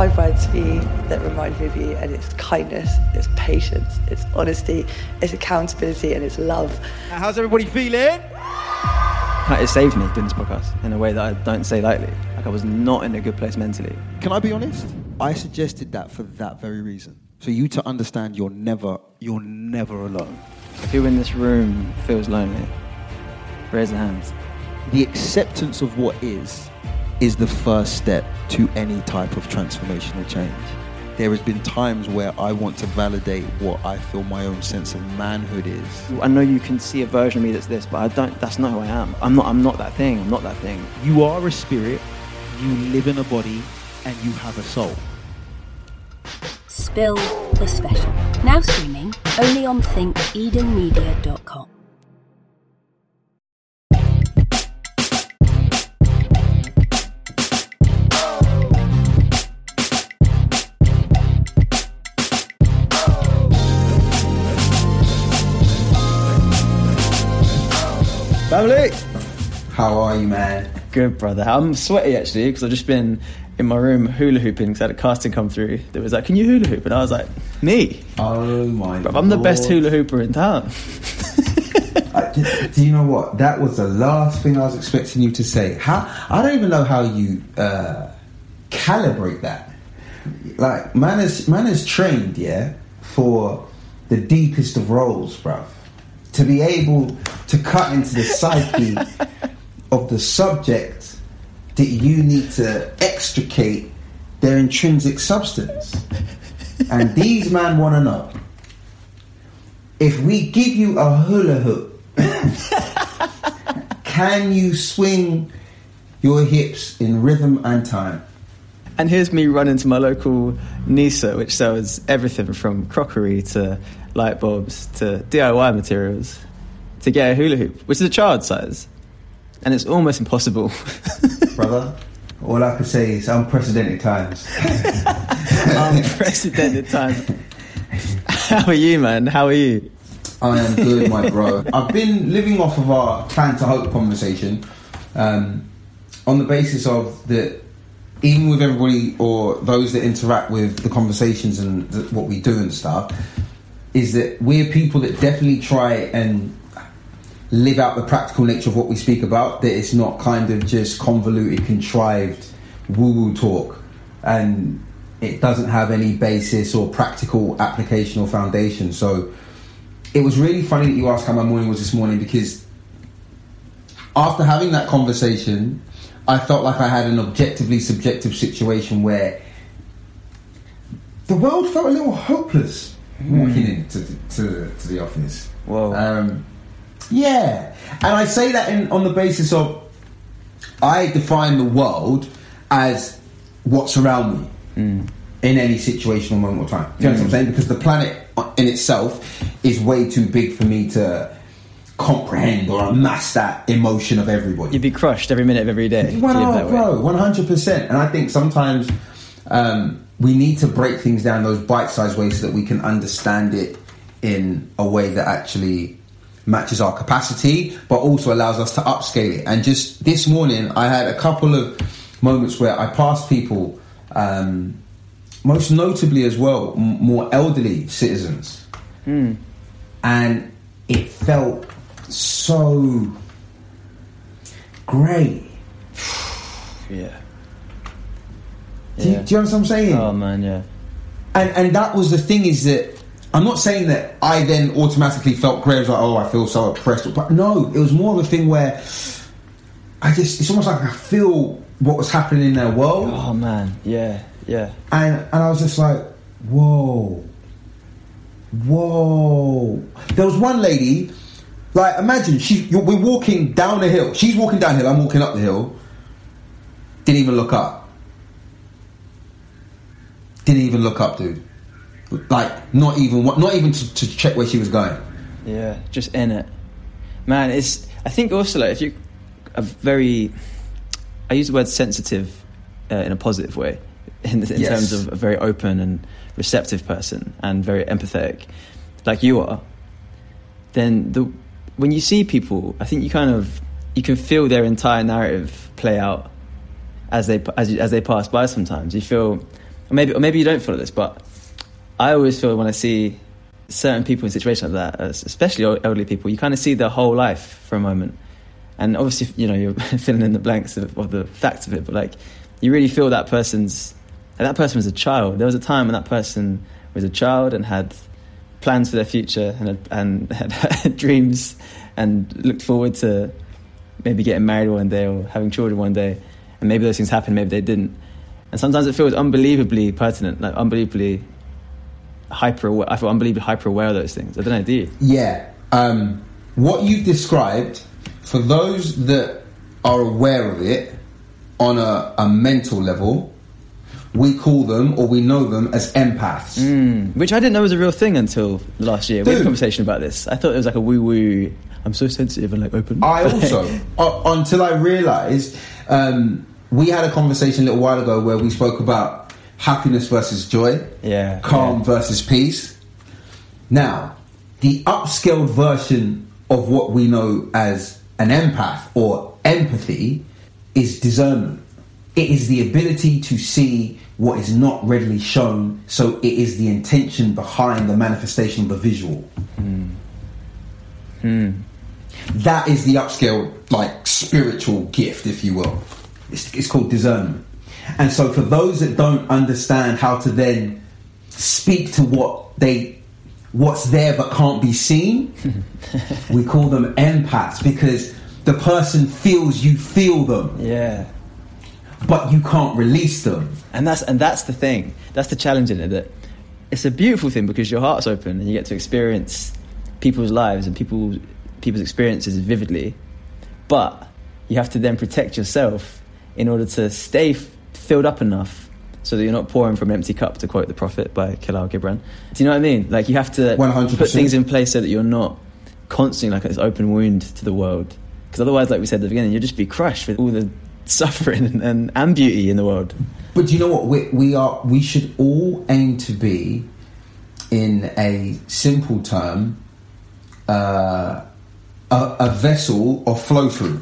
five words for you that remind me of you, and it's kindness, it's patience, it's honesty, it's accountability, and it's love. How's everybody feeling? It saved me doing this podcast in a way that I don't say lightly. Like I was not in a good place mentally. Can I be honest? I suggested that for that very reason. For you to understand you're never, you're never alone. Who in this room feels lonely? Raise your hands. The acceptance of what is, is the first step to any type of transformational change. There has been times where I want to validate what I feel my own sense of manhood is. I know you can see a version of me that's this, but I don't. That's not who I am. I'm not. I'm not that thing. I'm not that thing. You are a spirit, you live in a body, and you have a soul. Spill the Special. Now streaming only on ThinkEdenMedia.com. are you, man? Good, brother. I'm sweaty actually because I've just been in my room hula hooping because I had a casting come through. That was like, "Can you hula hoop?" And I was like, "Me." Oh my! Bruv, I'm the best hula hooper in town. I- do you know what? That was the last thing I was expecting you to say. How I don't even know how you uh, calibrate that. Like man is man is trained, yeah, for the deepest of roles, bruv. To be able to cut into the psyche of the subject that you need to extricate their intrinsic substance. And these man want to know if we give you a hula hoop, can you swing your hips in rhythm and time? And here's me running to my local Nisa, which sells everything from crockery to light bulbs to DIY materials, to get a hula hoop, which is a child size. And it's almost impossible. Brother, all I can say is unprecedented times. Unprecedented time. How are you, man? How are you? I am good, my bro. I've been living off of our plan to hope conversation um, on the basis of that, even with everybody or those that interact with the conversations and th- what we do and stuff, is that we're people that definitely try and live out the practical nature of what we speak about. That it's not kind of just convoluted, contrived woo woo talk, and it doesn't have any basis or practical application or foundation. So it was really funny that you asked how my morning was this morning because after having that conversation, I felt like I had an objectively subjective situation where the world felt a little hopeless walking into to, to the office. Whoa. Um, yeah, and I say that in, on the basis of I define the world as what's around me in any situation or moment or time. Do you know what I'm saying? Because the planet in itself is way too big for me to comprehend or amass that emotion of everybody. You'd be crushed every minute of every day. if you Well, lived no, that way. bro, one hundred percent. And I think sometimes um, we need to break things down those bite-sized ways so that we can understand it in a way that actually matches our capacity, but also allows us to upscale it. And just this morning, I had a couple of moments where I passed people, um, most notably as well, m- more elderly citizens, and it felt so great. Yeah. Do, you, Yeah. do you understand what I'm saying? Oh man, yeah. And and that was the thing is that I'm not saying that I then automatically felt great. I was like, oh, I feel so oppressed. But no, it was more of a thing where I just it's almost like I feel what was happening in their world, Oh man, yeah, yeah. and and I was just like, whoa, whoa. There was one lady, like imagine she you're, we're walking down the hill. She's walking down the hill. I'm walking up the hill. Didn't even look up. Didn't even look up, dude. Like not even not even to, to check where she was going. Yeah, just in it. Man, it's. I think also like if you a very, I use the word sensitive uh, in a positive way, in, in Yes. terms of a very open and receptive person and very empathetic, like you are. Then the when you see people, I think you kind of you can feel their entire narrative play out as they as as they pass by. Sometimes you feel or maybe or maybe you don't follow this, but I always feel when I see certain people in situations like that, especially elderly people, you kind of see their whole life for a moment, and obviously you know you're filling in the blanks of, the facts of it, but like you really feel that person's that person was a child. There was a time when that person was a child and had plans for their future and and had dreams and looked forward to maybe getting married one day or having children one day, and maybe those things happened, maybe they didn't. And sometimes it feels unbelievably pertinent, like unbelievably hyper. aware I feel unbelievably hyper aware of those things. I don't know. Do you? Yeah. Um, what you've described, for those that are aware of it on a, a mental level, we call them or we know them as empaths. Mm, which I didn't know was a real thing until last year. We had a conversation about this. I thought it was like a woo woo. I'm so sensitive and like open. I also, uh, until I realised, um, we had a conversation a little while ago where we spoke about happiness versus joy, Yeah, calm yeah. versus peace. Now, the upscaled version of what we know as an empath or empathy is discernment. It is the ability to see what is not readily shown, so it is the intention behind the manifestation of the visual. Hmm. Hmm. That is the upscale, like spiritual gift, if you will. It's, it's called discernment. And so, for those that don't understand how to then speak to what they, what's there but can't be seen, we call them empaths because the person feels you feel them, yeah. but you can't release them. And that's and that's the thing. That's the challenge in it. That it's a beautiful thing because your heart's open and you get to experience people's lives and people people's experiences vividly. But you have to then protect yourself in order to stay f- filled up enough so that you're not pouring from an empty cup. To quote the Prophet by Kahlil Gibran. Do you know what I mean? Like you have to 100%. put things in place so that you're not constantly like this open wound to the world. Because otherwise, like we said at the beginning, you'll just be crushed with all the suffering and, and, and beauty in the world. But do you know what? We, we are. We should all aim to be, in a simple term, uh, a, a vessel of flow through.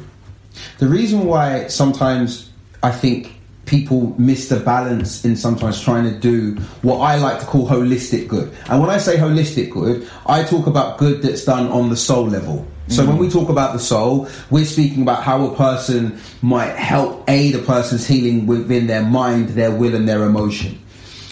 The reason why sometimes I think people miss the balance in sometimes trying to do what I like to call holistic good. And when I say holistic good, I talk about good that's done on the soul level. So when we mm. talk about the soul, we're speaking about how a person might help aid a person's healing within their mind, their will, and their emotion.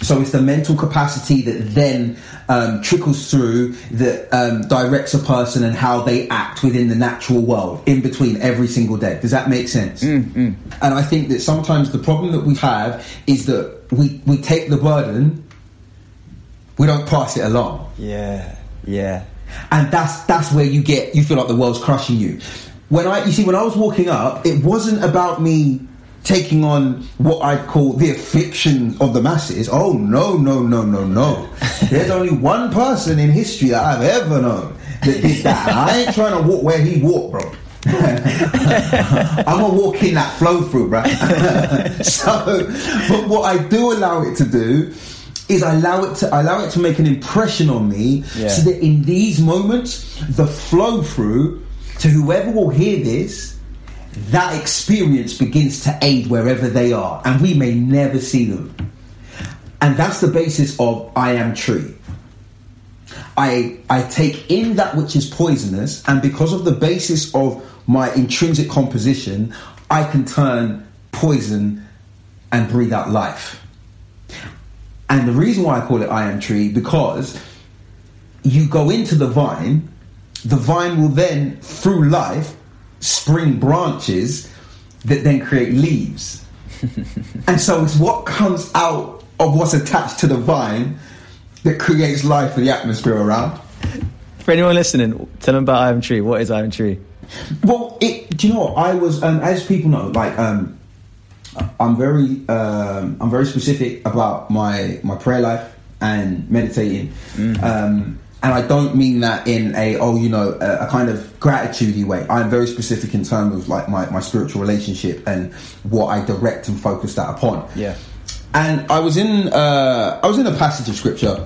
So it's the mental capacity that then um, trickles through that um, directs a person and how they act within the natural world in between every single day. Does that make sense? And I think that sometimes the problem that we have is that we, we take the burden, we don't pass it along Yeah, yeah. and that's that's where you get you feel like the world's crushing you. When I you see when I was walking up, it wasn't about me taking on what I'd call the affliction of the masses. Oh no no no no no! There's only one person in history that I've ever known that did that. I ain't trying to walk where he walked, bro. I'm gonna walk in that flow through, bro. so, but what I do allow it to do is I allow it to I allow it to make an impression on me, Yeah. so that in these moments, the flow through to whoever will hear this, that experience begins to aid wherever they are, and we may never see them. And that's the basis of I am tree. I I take in that which is poisonous, and because of the basis of my intrinsic composition, I can turn poison and breathe out life. And the reason why I call it I am tree because you go into the vine, the vine will then, through life, spring branches that then create leaves. and so it's what comes out of what's attached to the vine that creates life for the atmosphere around. For anyone listening, tell them about Iron Tree. What is Iron Tree? Well, it, do you know what I was? Um, as people know, like um, I'm very, um, I'm very specific about my my prayer life and meditating, um, and I don't mean that in a oh you know a, a kind of gratitudey way. I'm very specific in terms of like my my spiritual relationship and what I direct and focus that upon. Yeah. And I was in uh, I was in a passage of scripture,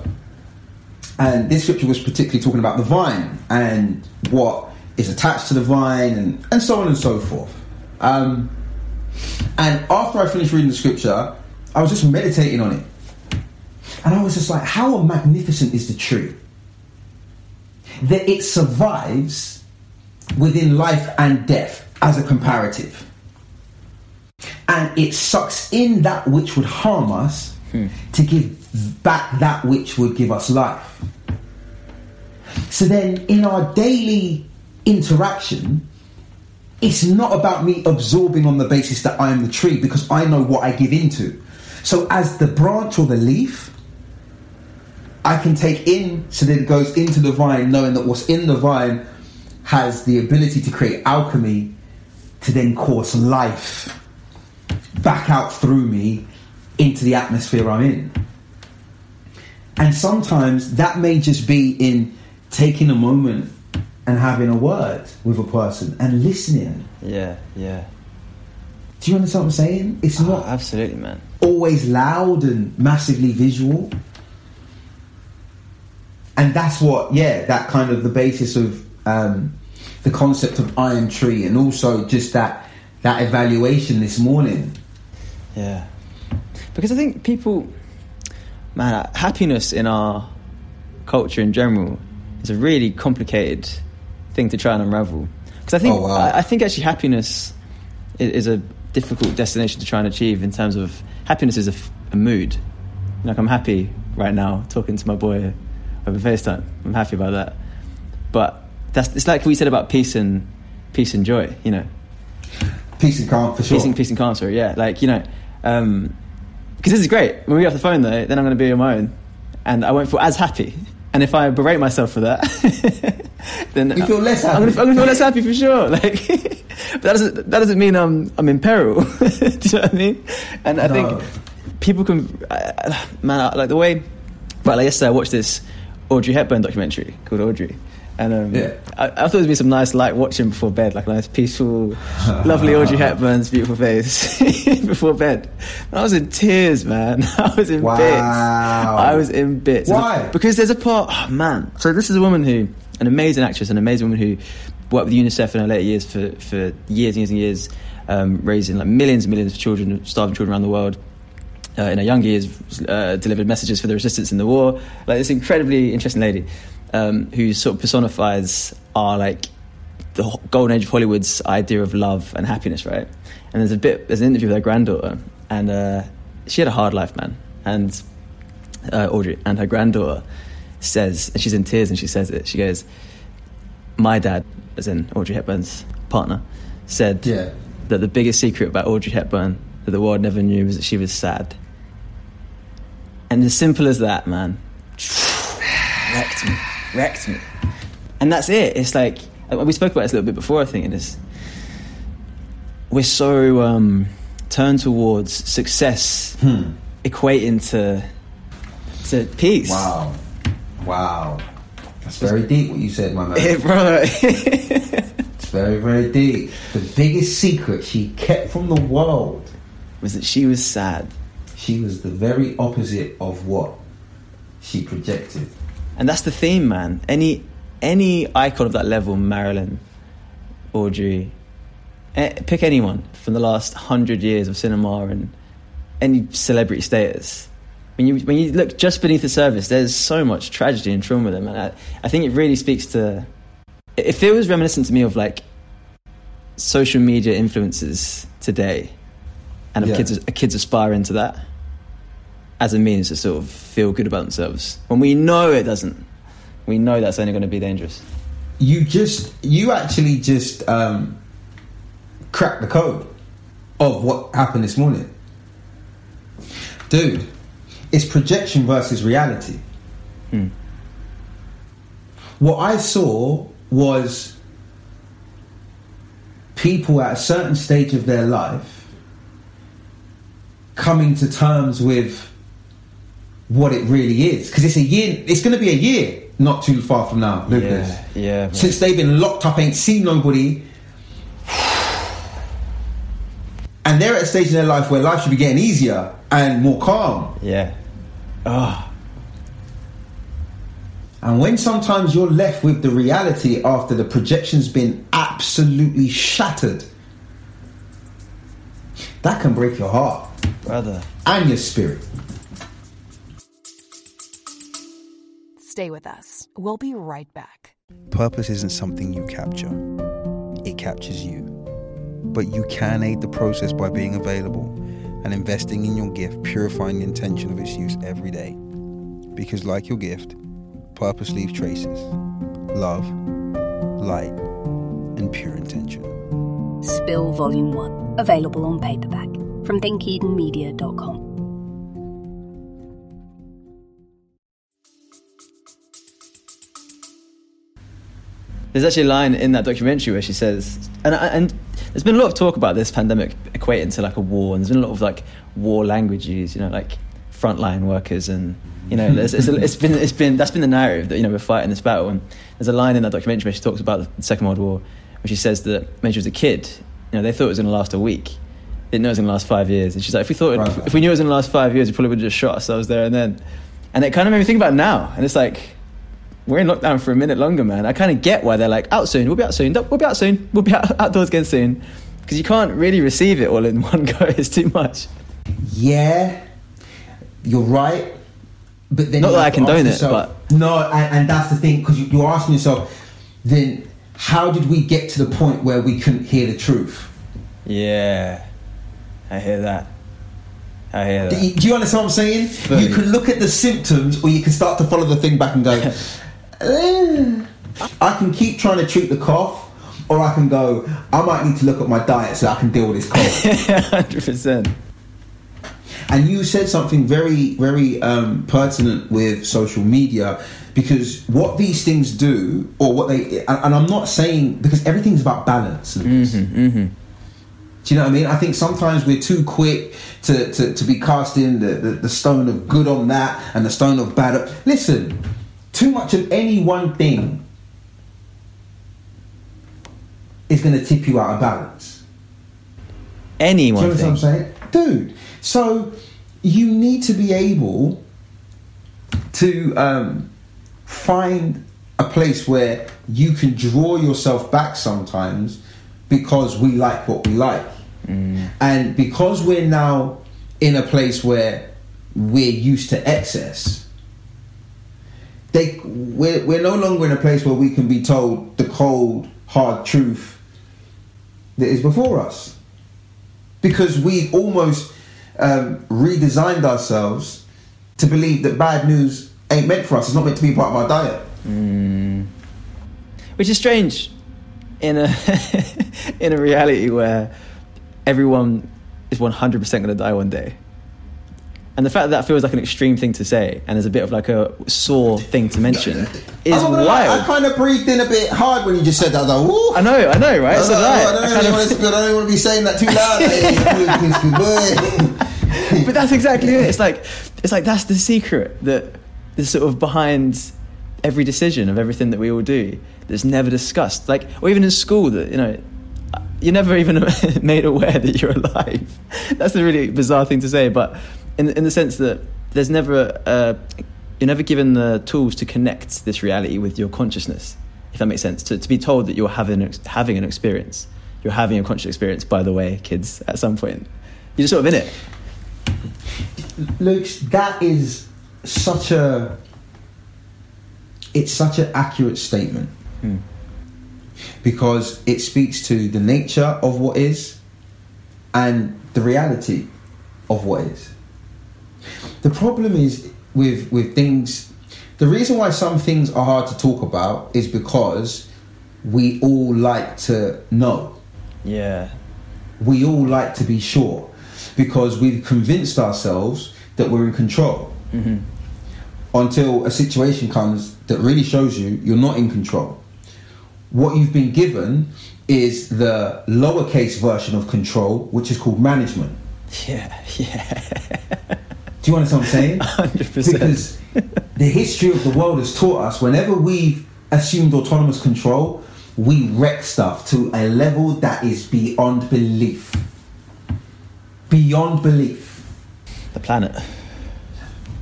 and this scripture was particularly talking about the vine and what is attached to the vine and, and so on and so forth. Um, and after I finished reading the scripture, I was just meditating on it. And I was just like, how magnificent is the tree? That it survives within life and death as a comparative. And it sucks in that which would harm us hmm. to give back that which would give us life. So then, in our daily interaction, it's not about me absorbing on the basis that I am the tree because I know what I give into. So, as the branch or the leaf, I can take in so that it goes into the vine, knowing that what's in the vine has the ability to create alchemy to then course life back out through me into the atmosphere I'm in. And sometimes that may just be in taking a moment and having a word with a person and listening. Yeah, yeah. Do you understand what I'm saying? It's Oh, not absolutely, man. always loud and massively visual. And that's what, yeah, that kind of the basis of um, the concept of iron tree, and also just that that evaluation this morning. Yeah. Because I think people, man, happiness in our culture in general is a really complicated thing to try and unravel. Because I think, Oh, wow. I, I think actually happiness is, is a difficult destination to try and achieve in terms of happiness is a mood. Like I'm happy right now talking to my boy over FaceTime. I'm happy about that. But that's it's like what we said about peace and peace and joy. You know, Peace and calm for sure. Peace and, peace and calm, sorry, yeah. Like, you know, um 'cause because this is great. When we get off the phone, though, then I'm going to be on my own. And I won't feel as happy. And if I berate myself for that, then You feel less happy. I'm going to feel less happy for sure. Like, but that doesn't, that doesn't mean I'm, I'm in peril. Do you know what I mean? And I No. think people can, uh, man, like the way, right, like yesterday I watched this Audrey Hepburn documentary called Audrey. And um, Yeah. I, I thought it'd be some nice light watching before bed, like a nice peaceful, lovely Audrey Hepburn's beautiful face before bed. And I was in tears, man. I was in Wow. bits. I was in bits. Why? Because there's a part, oh, man. So this is a woman who, an amazing actress, an amazing woman who worked with UNICEF in her later years for, for years and years and years, um, raising like millions and millions of children, starving children around the world. Uh, in her young years, uh, delivered messages for the resistance in the war. Like this incredibly interesting lady, um, who sort of personifies our like the golden age of Hollywood's idea of love and happiness, right? And there's a bit, there's an interview with her granddaughter, and uh, she had a hard life, man. And uh, Audrey and her granddaughter says, and she's in tears, and she says it. She goes, "My dad, as in Audrey Hepburn's partner, said Yeah. that the biggest secret about Audrey Hepburn that the world never knew was that she was sad." And as simple as that, man, wrecked me, wrecked me. And that's it. It's like uh, we spoke about this a little bit before. I think it is. We're so um, turned towards success, equating to to peace. Wow. Wow. That's very deep what you said, my man. Yeah, bro. It's very, very deep. The biggest secret she kept from the world. was that she was sad, She was the very opposite of what she projected. and that's the theme, man. Any any icon of that level, Marilyn, Audrey, eh, pick anyone from the last hundred years of cinema and any celebrity status. When you when you look just beneath the surface, there's so much tragedy and trauma there, man. I, I think it really speaks to. It feels reminiscent to me of like social media influences today, and if Yeah. kids kids aspire to that as a means to sort of feel good about themselves, when we know it doesn't, we know that's only going to be dangerous. You just, you actually just um, cracked the code of what happened this morning. Dude, it's projection versus reality. Hmm. What I saw was people at a certain stage of their life coming to terms with what it really is. Because it's a year, it's going to be a year not too far from now, Lucas. Yeah, yeah. Since they've been locked up, ain't seen nobody. And they're at a stage in their life where life should be getting easier and more calm. yeah. Oh, And when sometimes you're left with the reality after the projection's been absolutely shattered, that can break your heart brother. and your spirit. Stay with us. We'll be right back. Purpose isn't something you capture, it captures you. But you can aid the process by being available and investing in your gift, purifying the intention of its use every day. Because, like your gift, purpose leaves traces love, light, and pure intention. Spill Volume 1. Available on paperback from thinkedenmedia.com. There's actually a line in that documentary where she says, and and there's been a lot of talk about this pandemic equating to like a war, and there's been a lot of like war language used, you know, like frontline workers, and you know, it's, it's, it's been it's been that's been the narrative that you know we're fighting this battle. And there's a line in that documentary where she talks about the Second World War, where she says that when she was a kid, you know, they thought it was going to last a week. They didn't know it was going to last five years. And she's like, if we thought, Right. if, if we knew it was going to last five years, we probably would have just shot ourselves there and then. And it kind of made me think about now. And it's like, we're in lockdown for a minute longer, man. I kind of get why they're like, out soon, we'll be out soon, we'll be out soon, we'll be out, outdoors again soon. Because you can't really receive it all in one go, it's too much. Yeah, you're right. But then Not that I condone it, yourself- no, and, and that's the thing because you, you're asking yourself, then how did we get to the point where we couldn't hear the truth? Yeah, I hear that. I hear Do that. you, do you understand what I'm saying? You can look at the symptoms, or you can start to follow the thing back and go. "Eh." I can keep trying to treat the cough, or I can go. I might need to look at my diet so I can deal with this cough. Hundred percent. And you said something very, very um, pertinent with social media because what these things do, or what they, and, and I'm not saying because everything's about balance. Lucas. Do you know what I mean? I think sometimes we're too quick to, to, to be casting the, the, the stone of good on that and the stone of bad. Listen, too much of any one thing is going to tip you out of balance. Do Anyone you understand thing. what I'm saying? Dude, so you need to be able to um, find a place where you can draw yourself back sometimes because we like what we like. And because we're now in a place where we're used to excess, they we're, we're no longer in a place where we can be told the cold, hard truth that is before us because we've almost um, redesigned ourselves to believe that bad news ain't meant for us. It's not meant to be part of our diet. Which is strange in a in a reality where everyone is one hundred percent going to die one day. And the fact that that feels like an extreme thing to say and is a bit of like a sore thing to mention is I'm lie, I kind of breathed in a bit hard when you just said that. I like, Ooh. I know, I know, right? I So I. I I don't, kind really of- want to, I don't want to be saying that too loud. but that's exactly it. It's like it's like that's the secret that is sort of behind every decision of everything that we all do that's never discussed. Like or even in school that you know you're never even made aware that you're alive. That's a really bizarre thing to say, but in in the sense that there's never uh, you're never given the tools to connect this reality with your consciousness. If that makes sense, to, to be told that you're having an having an experience, you're having a conscious experience. By the way, kids, at some point, you're just sort of in it. Luke, that is such a it's such an accurate statement because it speaks to the nature of what is and the reality of what is. The problem is with with things the reason why some things are hard to talk about is because we all like to know Yeah. we all like to be sure because we've convinced ourselves that we're in control mm-hmm. until a situation comes that really shows you you're not in control. What you've been given is the lowercase version of control, which is called management. Yeah, yeah. Do you understand what I'm saying? 100%. Because the history of the world has taught us whenever we've assumed autonomous control, we wreck stuff to a level that is beyond belief. Beyond belief. The planet.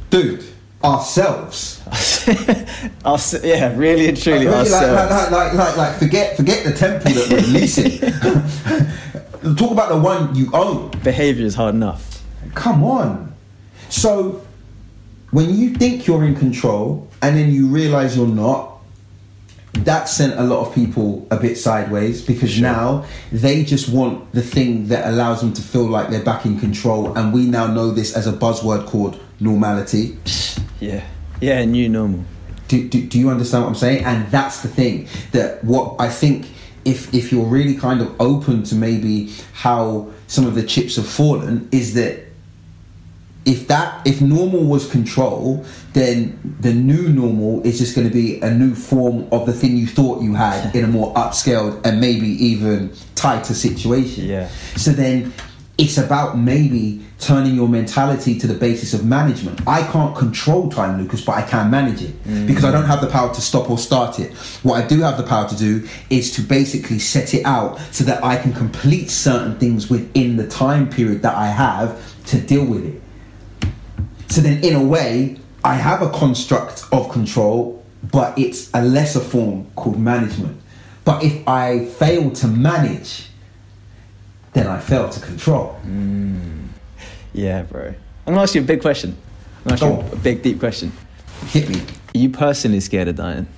Dude, ourselves. Us, yeah, really and truly Like, really, ourselves. like, like, like, like, forget, forget the temple that we're leasing. Talk about the one you own. Behavior is hard enough. Come on. So when you think you're in control and then you realize you're not, that sent a lot of people a bit sideways because now they just want the thing that allows them to feel like they're back in control. And we now know this as a buzzword called normality. Yeah. Yeah, new normal. Do, do, do you understand what I'm saying? And that's the thing that what I think if if you're really kind of open to maybe how some of the chips have fallen is that if that if normal was control then the new normal is just going to be a new form of the thing you thought you had in a more upscaled and maybe even tighter situation Yeah. so then it's about maybe turning your mentality to the basis of management. I can't control time, Lucas, but I can manage it mm. because I don't have the power to stop or start it. What I do have the power to do is to basically set it out so that I can complete certain things within the time period that I have to deal with it. So then, in a way, I have a construct of control, but it's a lesser form called management. But if I fail to manage, then I fail to control. Hmm. Yeah, bro. I'm gonna ask you a big question. I'm gonna Go ask you a big, deep question. Hit me. Are you personally scared of dying?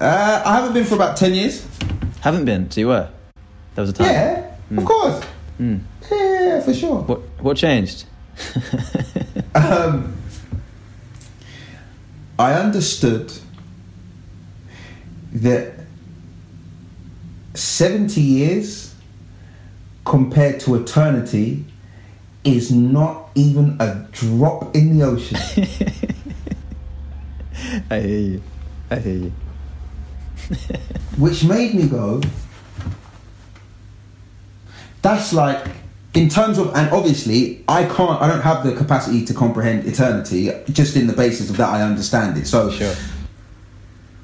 Uh, I haven't been for about 10 years. Haven't been, so you were. There was a time. Yeah, hmm. of course. Hmm. Yeah, for sure. What What changed? Um, I understood that 70 years compared to eternity is not even a drop in the ocean. I hear you. I hear you. which made me go that's like in terms of and obviously i can't i don't have the capacity to comprehend eternity just in the basis of that i understand it. So Sure.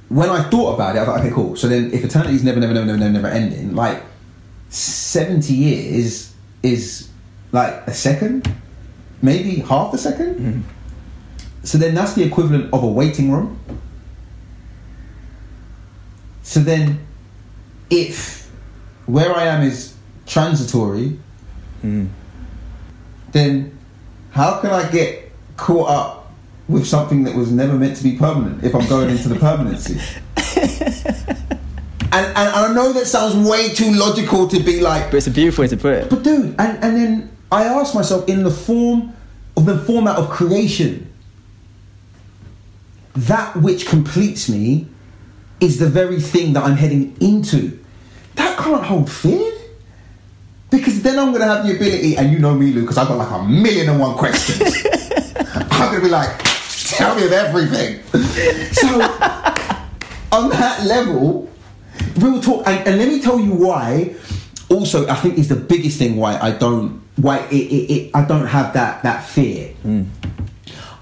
when i thought about it i thought okay cool. So then if eternity is never never never never never, never ending like 70 years is like a second? Maybe half a 2nd mm-hmm. so then that's the equivalent of a waiting room. So then, if where I am is transitory, Mm. then how can I get caught up with something that was never meant to be permanent if I'm going into the permanency? and, and I know that sounds way too logical to be like, But it's a beautiful way to put it. but dude, and, and then I ask myself in the form of the format of creation, that which completes me is the very thing that I'm heading into. That can't hold fear. Because then I'm gonna have the ability, and you know me, Lou, because I've got like a million and one questions. I'm gonna be like, tell me of everything. So on that level, real talk, and, and let me tell you why. Also, I think is the biggest thing why I don't why it, it, it I don't have that that fear. Hmm.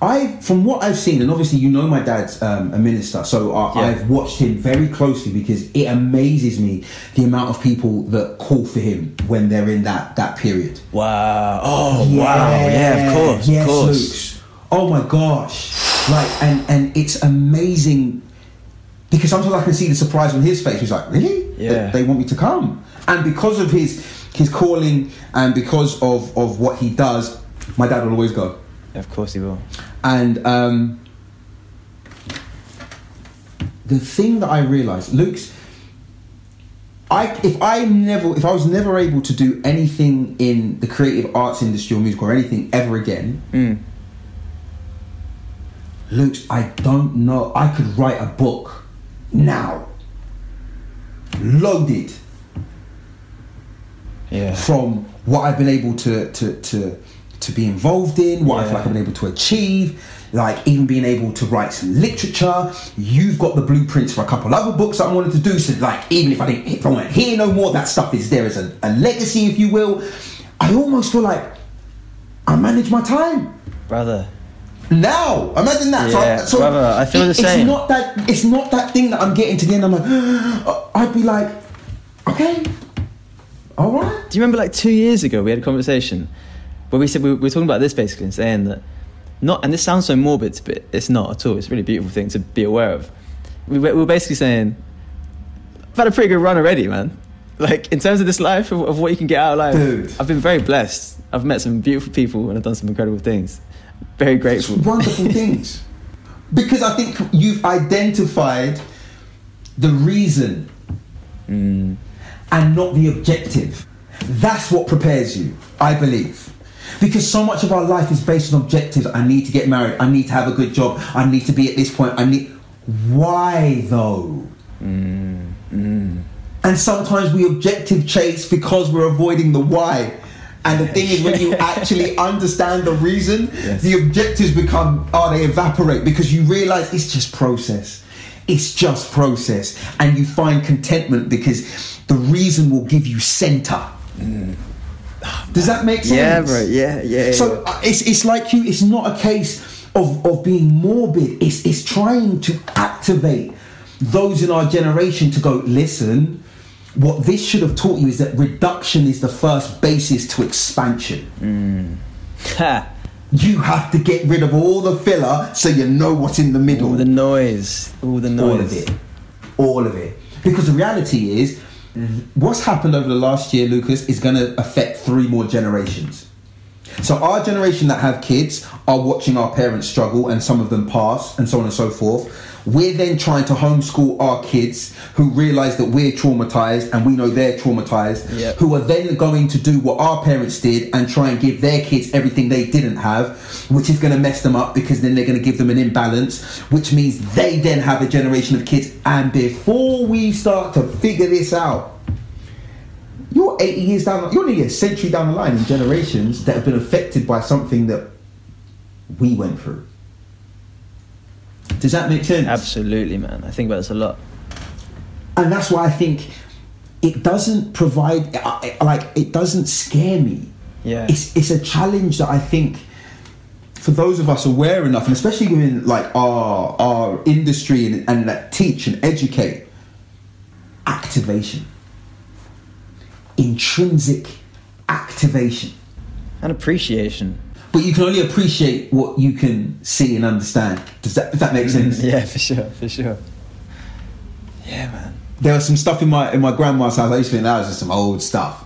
I, from what I've seen, and obviously you know my dad's um, a minister, so I, Yeah. I've watched him very closely because it amazes me the amount of people that call for him when they're in that that period. Wow. Oh, wow. Yeah, of course. Yes, of course. Luke's. Oh my gosh. Like, and and it's amazing because sometimes I can see the surprise on his face. He's like, really? Yeah. They, they want me to come, and because of his his calling and because of of what he does, my dad will always go. Of course he will. And um, the thing that I realized, Luke's, I if I never if I was never able to do anything in the creative arts industry or music or anything ever again, Mm. Luke's, I don't know. I could write a book now, loaded Yeah. from what I've been able to to to to be involved in, what I feel like I've been able to achieve, like even being able to write some literature. You've got the blueprints for a couple other books that I wanted to do. So like even if I didn't if I won't hear no more, that stuff is there as a, a legacy, if you will. I almost feel like I manage my time. Brother. Now, imagine that. Yeah, brother, I feel the same. It's not that. It's not that thing that I'm getting to the end. I'm like, I'd be like, okay, all right. Do you remember like two years ago we had a conversation where we said we, we were talking about this basically and saying that not and this sounds so morbid but it's not at all it's a really beautiful thing to be aware of we, were- we were basically saying I've had a pretty good run already man like in terms of this life of, of what you can get out of life Dude. I've been very blessed I've met some beautiful people and I've done some incredible things Very grateful. wonderful things. Because I think you've identified the reason Mm. and not the objective. That's what prepares you, I believe. Because so much of our life is based on objectives. I need to get married. I need to have a good job. I need to be at this point. I need. Why though? Mm, mm. And sometimes we objective chase because we're avoiding the why. And the thing is, when you actually understand the reason, the objectives become, oh, they evaporate because you realize it's just process. It's just process. And you find contentment because the reason will give you center. Mm. Does that make sense? Yeah, bro. Yeah, yeah. yeah. So uh, it's, it's like you. It's not a case of, of being morbid. It's it's trying to activate those in our generation to go. Listen, what this should have taught you is that reduction is the first basis to expansion. Ha. You have to get rid of all the filler so you know what's in the middle. all the noise. All the noise. all of it, all of it. Because the reality is, what's happened over the last year, Lucas, is going to affect three more generations. So our generation that have kids are watching our parents struggle, and some of them pass, and so on and so forth. We're then trying to homeschool our kids who realize that we're traumatized and we know they're traumatized, Yep. who are then going to do what our parents did and try and give their kids everything they didn't have, which is going to mess them up because then they're going to give them an imbalance, which means they then have a generation of kids. And before we start to figure this out, you're 80 years down, you're nearly a century down the line in generations that have been affected by something that we went through. Does that make sense? Absolutely, man. I think about this a lot. and that's why I think it doesn't provide I- I- like it doesn't scare me. Yeah. It's it's a challenge that I think for those of us aware enough, and especially within like our our industry and, and that teach and educate, activation, intrinsic activation. And appreciation. But you can only appreciate what you can see and understand. Does that if that makes sense? Yeah, for sure, for sure. Yeah, man. there was some stuff in my in my grandma's house. I used to think that was just some old stuff.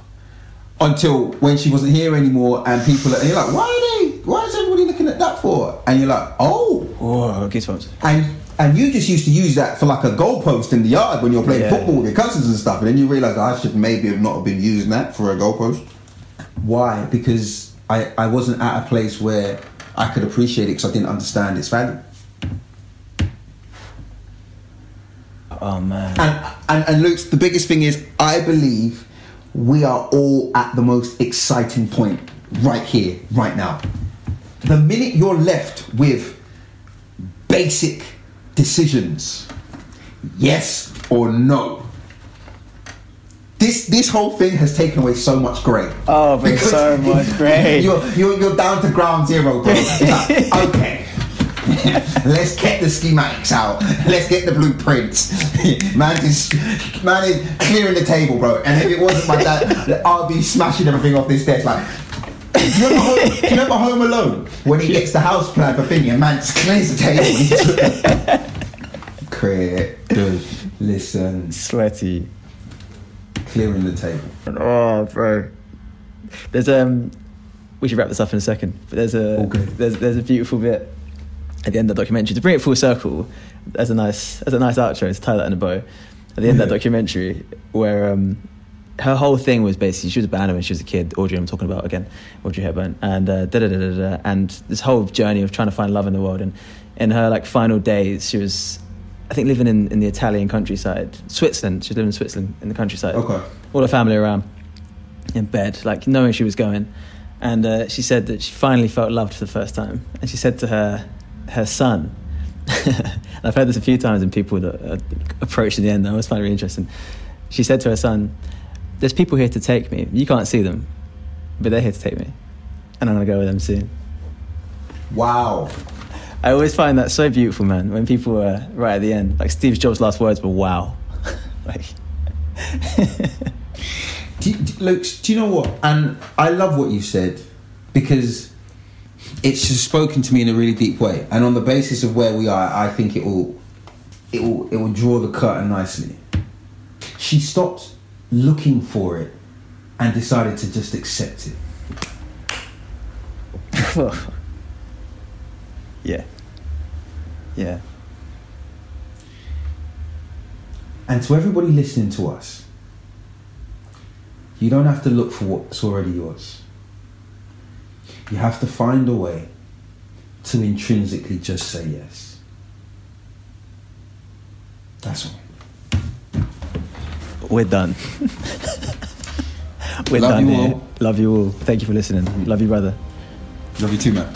Until when she wasn't here anymore, and people and you're like, why are they? Why is everybody looking at that for? And you're like, oh, oh Whoa, goosebumps. and and you just used to use that for like a goalpost in the yard when you're playing Yeah. football with your cousins and stuff, and then you realise I should maybe have not have been using that for a goalpost. Why? Because I I wasn't at a place where I could appreciate it because I didn't understand its value. Oh, man. And, and and Luke, the biggest thing is I believe we are all at the most exciting point right here, right now. The minute you're left with basic decisions, yes or no. This this whole thing has taken away so much grey. Oh, but so much grey. You're, you're you're down to ground zero, bro. Like, okay. Let's get the schematics out. Let's get the blueprints. man is man is clearing the table, bro. And if it wasn't my dad, I'll be smashing everything off this desk. Like, do you remember Home, do you remember Home Alone when he gets the house plan for thingy and man just clears the table? Create, good, listen, Sweaty. Clearing the table. Oh, bro. There's um, we should wrap this up in a second. But there's a Okay. there's there's a beautiful bit at the end of the documentary to bring it full circle. As a nice as a nice outro to tie that in a bow. At the end of that documentary, where um, her whole thing was basically she was a band when she was a kid. Audrey, I'm talking about again, Audrey Hepburn, and uh, da da da da da, and this whole journey of trying to find love in the world. And in her like final days, she was, I think, living in, in the Italian countryside, Switzerland. She was living in Switzerland in the countryside Okay. all her family around in bed, like knowing she was going. And uh, she said that she finally felt loved for the first time. And she said to her her son, I've heard this a few times in people that uh, approach the end. I always find it really interesting. She said to her son, "There's people here to take me. You can't see them, but they're here to take me, and I'm gonna go with them soon." Wow. I always find that so beautiful, man. When people were right at the end, like Steve Jobs' last words were "Wow," like. Do, do, Luke, do you know what? And I love what you said because it's just spoken to me in a really deep way. And on the basis of where we are, I think it will, it will, it will draw the curtain nicely. She stopped looking for it and decided to just accept it. Yeah. Yeah. And to everybody listening to us, you don't have to look for what's already yours. You have to find a way to intrinsically just say yes. That's all. We're done. We're Love done you here. all. Love you all. Thank you for listening. Mm. Love you, brother. Love you too, man.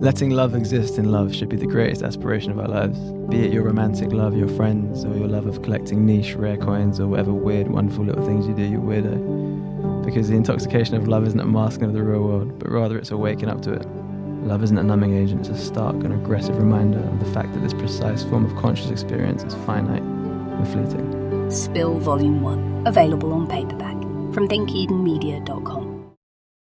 Letting love exist in love should be the greatest aspiration of our lives. Be it your romantic love, your friends, or your love of collecting niche, rare coins, or whatever weird, wonderful little things you do, you weirdo. Because the intoxication of love isn't a masking of the real world, but rather it's a waking up to it. Love isn't a numbing agent, it's a stark and aggressive reminder of the fact that this precise form of conscious experience is finite and fleeting. Spill Volume 1, available on paperback from thinkedenmedia.com.